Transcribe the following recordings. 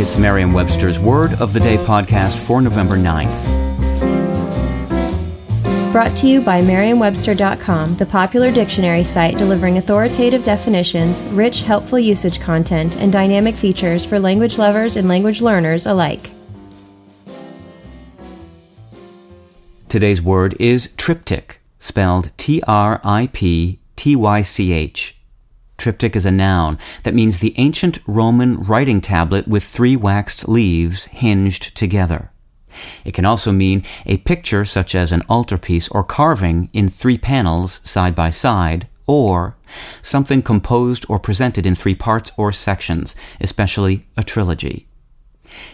It's Merriam-Webster's Word of the Day podcast for November 9th. Brought to you by Merriam-Webster.com, the popular dictionary site delivering authoritative definitions, rich, helpful usage content, and dynamic features for language lovers and language learners alike. Today's word is triptych, spelled T R I P T Y C H. Triptych is a noun that means the ancient Roman writing tablet with three waxed leaves hinged together. It can also mean a picture such as an altarpiece or carving in three panels side by side, or something composed or presented in three parts or sections, especially a trilogy.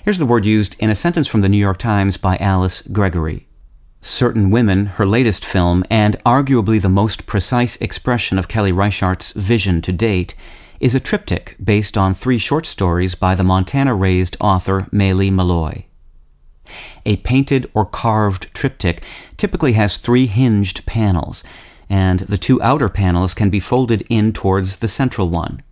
Here's the word used in a sentence from the New York Times by Alice Gregory. Certain Women, her latest film, and arguably the most precise expression of Kelly Reichardt's vision to date, is a triptych based on three short stories by the Montana raised author Maile Meloy. A painted or carved triptych typically has three hinged panels, and the two outer panels can be folded in towards the central one.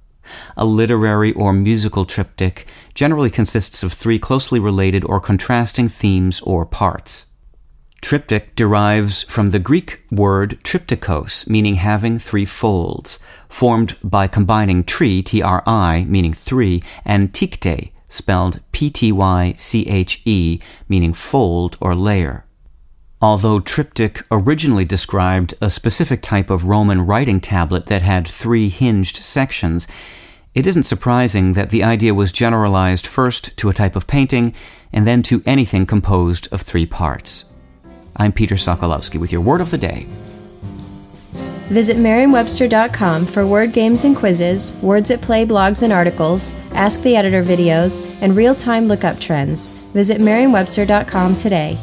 A literary or musical triptych generally consists of three closely related or contrasting themes or parts. Triptych derives from the Greek word triptychos, meaning having three folds, formed by combining tri, T-R-I, meaning three, and ptychē, spelled P-T-Y-C-H-E, meaning fold or layer. Although triptych originally described a specific type of Roman writing tablet that had three hinged sections, it isn't surprising that the idea was generalized first to a type of painting and then to anything composed of three parts. I'm Peter Sokolowski with your word of the day. Visit Merriam-Webster.com for word games and quizzes, words at play blogs and articles, Ask the Editor videos, and real-time lookup trends. Visit Merriam-Webster.com today.